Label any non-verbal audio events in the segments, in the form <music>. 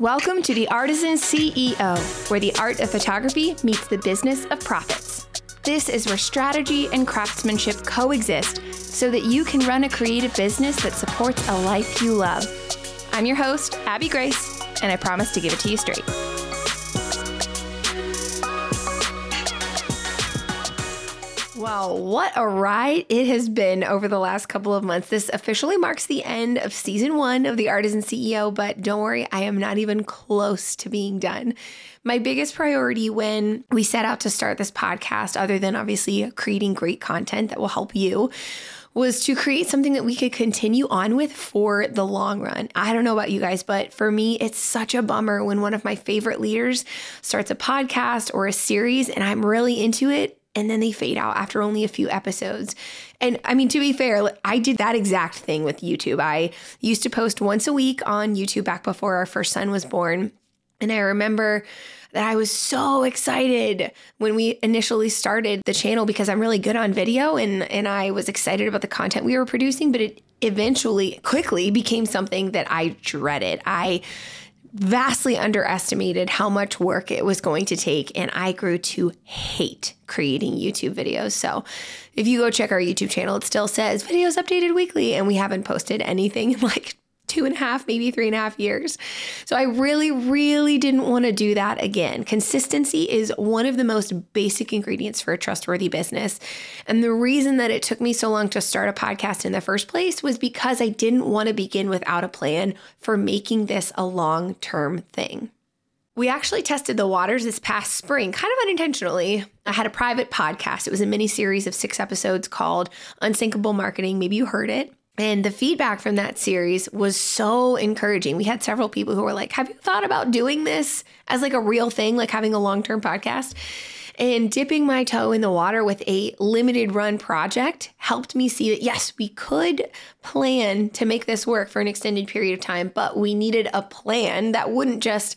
Welcome to the Artisan CEO, where the art of photography meets the business of profits. This is where strategy and craftsmanship coexist so that you can run a creative business that supports a life you love. I'm your host, Abby Grace, and I promise to give it to you straight. Wow, what a ride it has been over the last couple of months. This officially marks the end of season one of The Artisan CEO, but don't worry, I am not even close to being done. My biggest priority when we set out to start this podcast, other than obviously creating great content that will help you, was to create something that we could continue on with for the long run. I don't know about you guys, but for me, it's such a bummer when one of my favorite leaders starts a podcast or a series and I'm really into it and then they fade out after only a few episodes. And I mean, to be fair, I did that exact thing with YouTube. I used to post once a week on YouTube back before our first son was born. And I remember that I was so excited when we initially started the channel because I'm really good on video and and I was excited about the content we were producing, but it eventually quickly became something that I dreaded. I vastly underestimated how much work it was going to take, and I grew to hate creating YouTube videos. So, if you go check our YouTube channel, it still says videos updated weekly, and we haven't posted anything in like two and a half, maybe three and a half years. So I really, really didn't want to do that again. Consistency is one of the most basic ingredients for a trustworthy business. And the reason that it took me so long to start a podcast in the first place was because I didn't want to begin without a plan for making this a long term thing. We actually tested the waters this past spring, kind of unintentionally. I had a private podcast. It was a mini series of six episodes called Unsinkable Marketing. Maybe you heard it. And the feedback from that series was so encouraging. We had several people who were like, Have you thought about doing this as like a real thing, like having a long term podcast? And dipping my toe in the water with a limited run project helped me see that yes, we could plan to make this work for an extended period of time, but we needed a plan that wouldn't just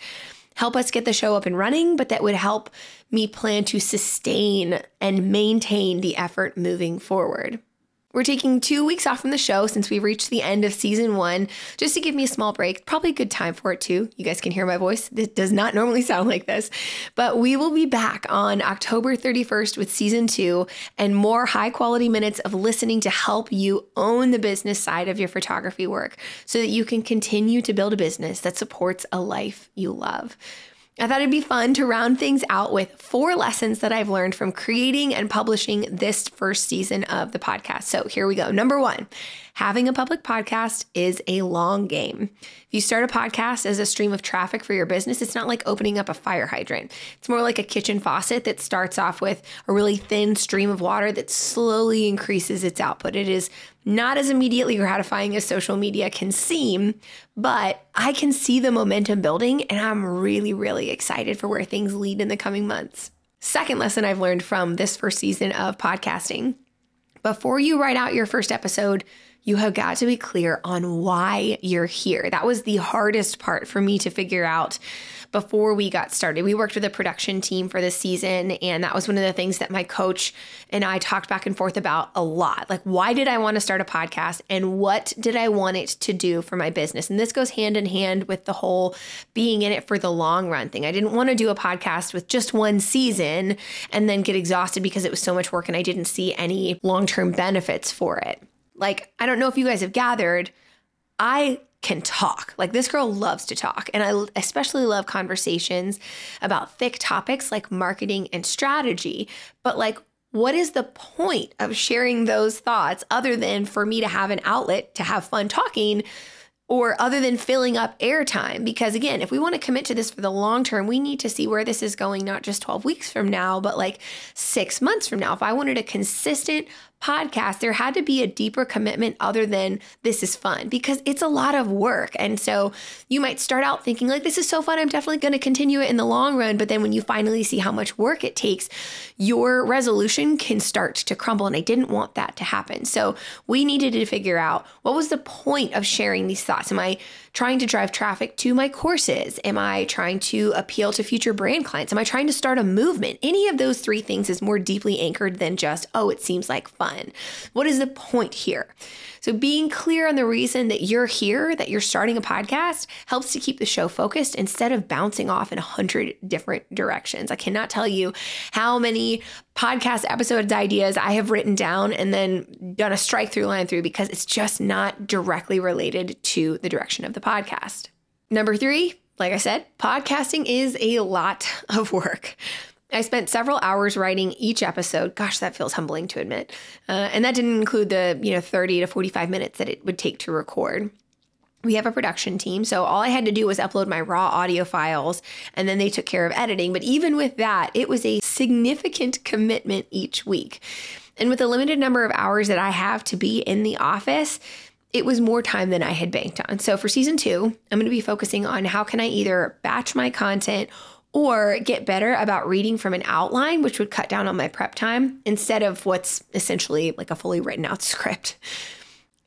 help us get the show up and running, but that would help me plan to sustain and maintain the effort moving forward. We're taking two weeks off from the show since we reached the end of season one, just to give me a small break. Probably a good time for it too. You guys can hear my voice. It does not normally <laughs> sound like this, but we will be back on October 31st with season two and more high quality minutes of listening to help you own the business side of your photography work so that you can continue to build a business that supports a life you love. I thought it'd be fun to round things out with four lessons that I've learned from creating and publishing this first season of the podcast. So here we go. Number one, having a public podcast is a long game. If you start a podcast as a stream of traffic for your business, it's not like opening up a fire hydrant. It's more like a kitchen faucet that starts off with a really thin stream of water that slowly increases its output. It is not as immediately gratifying as social media can seem, but I can see the momentum building and I'm really, really excited for where things lead in the coming months. Second lesson I've learned from this first season of podcasting before you write out your first episode, you have got to be clear on why you're here. That was the hardest part for me to figure out before we got started. We worked with a production team for this season, and that was one of the things that my coach and I talked back and forth about a lot. Like, why did I want to start a podcast, and what did I want it to do for my business? And this goes hand in hand with the whole being in it for the long run thing. I didn't want to do a podcast with just one season and then get exhausted because it was so much work and I didn't see any long term benefits for it. Like, I don't know if you guys have gathered, I can talk. Like this girl loves to talk. And I especially love conversations about thick topics like marketing and strategy. But like, what is the point of sharing those thoughts other than for me to have an outlet to have fun talking? Or other than filling up airtime, because again, if we want to commit to this for the long term, we need to see where this is going, not just 12 weeks from now, but like six months from now. If I wanted a consistent podcast, there had to be a deeper commitment other than this is fun because it's a lot of work. And so you might start out thinking, like, this is so fun. I'm definitely going to continue it in the long run. But then when you finally see how much work it takes, your resolution can start to crumble. And I didn't want that to happen. So we needed to figure out what was the point of sharing these thoughts? Am I trying to drive traffic to my courses? Am I trying to appeal to future brand clients? Am I trying to start a movement? Any of those three things is more deeply anchored than just, oh, it seems like fun? What is the point here? So, being clear on the reason that you're here, that you're starting a podcast, helps to keep the show focused instead of bouncing off in a hundred different directions. I cannot tell you how many podcast episode ideas I have written down and then done a strike through line through because it's just not directly related to the direction of the podcast. Number three, like I said, podcasting is a lot <laughs> of work. I spent several hours writing each episode. Gosh, that feels humbling to admit. Uh, and that didn't include the, you know, 30 to 45 minutes that it would take to record. We have a production team, so all I had to do was upload my raw audio files and then they took care of editing. But even with that, it was a significant commitment each week. And with the limited number of hours that I have to be in the office, it was more time than I had banked on. So for season two, I'm going to be focusing on how can I either batch my content or get better about reading from an outline, which would cut down on my prep time instead of what's essentially like a fully written out <laughs> script.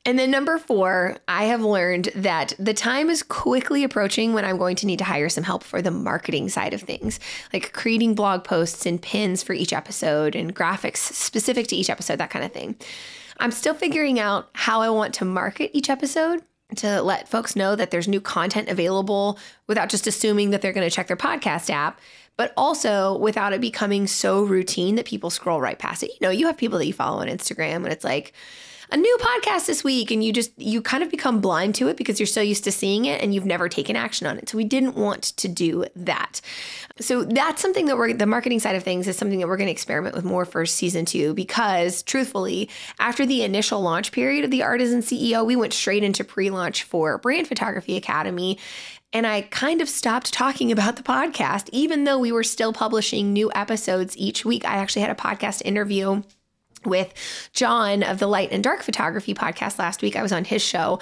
And then number four, I have learned that the time is quickly approaching when I'm going to need to hire some help for the marketing side of things, like creating blog posts and pins for each episode and graphics specific to each episode, that kind of thing. I'm still figuring out how I want to market each episode to let folks know that there's new content available without just assuming that they're going to check their podcast app, but also without it becoming so routine that people scroll right past it. You know, you have people that you follow on Instagram and it's like, a new podcast this week and you just you kind of become blind to it because you're so used to seeing it and you've never taken action on it. So we didn't want to do that. So that's something that we're the marketing side of things is something that we're going to experiment with more for season 2 because truthfully, after the initial launch period of the Artisan CEO, we went straight into pre-launch for Brand Photography Academy and I kind of stopped talking about the podcast, even though we were still publishing new episodes each week. I actually had a podcast interview with John of the Light and Dark Photography podcast last week. I was on his show,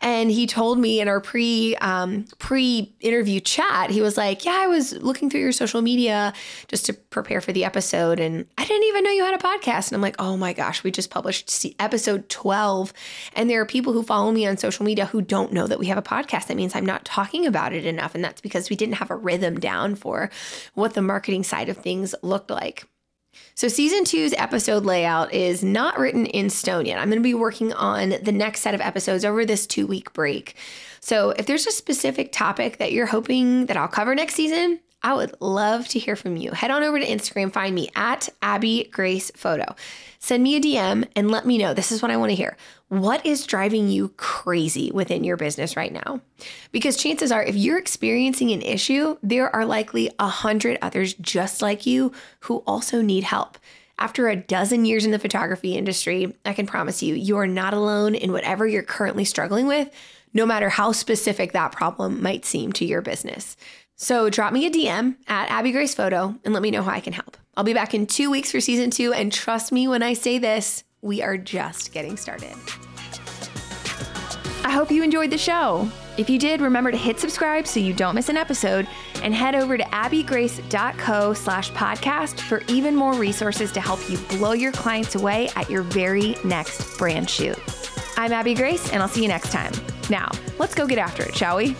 and he told me in our pre um, pre interview chat, he was like, "Yeah, I was looking through your social media just to prepare for the episode, and I didn't even know you had a podcast." And I'm like, "Oh my gosh, we just published episode 12, and there are people who follow me on social media who don't know that we have a podcast. That means I'm not talking about it enough, and that's because we didn't have a rhythm down for what the marketing side of things looked like." So, season two's episode layout is not written in stone yet. I'm going to be working on the next set of episodes over this two week break. So, if there's a specific topic that you're hoping that I'll cover next season, I would love to hear from you. Head on over to Instagram, find me at Abby Grace Photo. Send me a DM and let me know. This is what I want to hear. What is driving you crazy within your business right now? Because chances are, if you're experiencing an issue, there are likely a hundred others just like you who also need help. After a dozen years in the photography industry, I can promise you, you are not alone in whatever you're currently struggling with, no matter how specific that problem might seem to your business. So drop me a DM at Abby Grace Photo and let me know how I can help. I'll be back in two weeks for season two, and trust me when I say this, we are just getting started. I hope you enjoyed the show. If you did, remember to hit subscribe so you don't miss an episode and head over to abbygrace.co slash podcast for even more resources to help you blow your clients away at your very next brand shoot. I'm Abby Grace, and I'll see you next time. Now, let's go get after it, shall we?